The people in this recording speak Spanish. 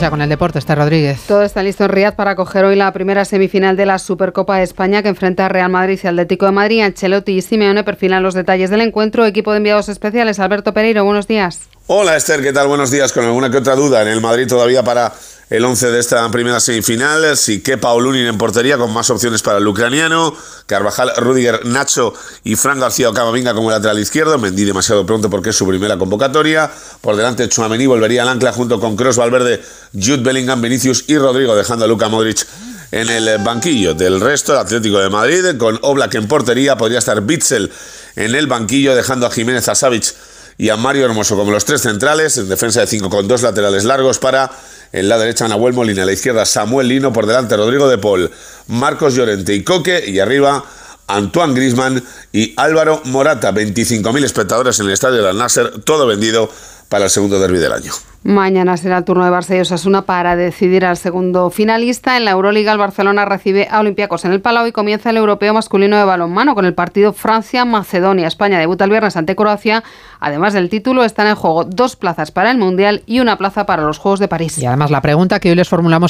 Ya con el deporte, está Rodríguez. Todo está listo en Riyadh para coger hoy la primera semifinal de la Supercopa de España que enfrenta a Real Madrid y Atlético de Madrid. Ancelotti y Simeone perfilan los detalles del encuentro. Equipo de enviados especiales, Alberto Pereiro, buenos días. Hola Esther, ¿qué tal? Buenos días. Con alguna que otra duda en el Madrid todavía para el 11 de esta primera semifinal. Si que Paulunin en portería con más opciones para el ucraniano. Carvajal, Rudiger, Nacho y Fran García o Camavinga como lateral izquierdo. Mendy demasiado pronto porque es su primera convocatoria. Por delante Chuamení volvería al ancla junto con Cross, Valverde, Jude Bellingham, Vinicius y Rodrigo dejando a Luka Modric en el banquillo. Del resto, el Atlético de Madrid con Oblak en portería. Podría estar Bitzel en el banquillo dejando a Jiménez, a y a Mario Hermoso como los tres centrales, en defensa de 5 con dos laterales largos para en la derecha Nahuel Molina, a la izquierda Samuel Lino, por delante Rodrigo de Paul, Marcos Llorente y Coque y arriba Antoine Grisman y Álvaro Morata. 25.000 espectadores en el estadio del Nasser, todo vendido para el segundo derby del año. Mañana será el turno de Barça y para decidir al segundo finalista. En la Euroliga, el Barcelona recibe a Olympiacos en el Palau y comienza el europeo masculino de balonmano con el partido Francia-Macedonia. España debuta el viernes ante Croacia. Además del título, están en juego dos plazas para el Mundial y una plaza para los Juegos de París. Y además, la pregunta que hoy les formulamos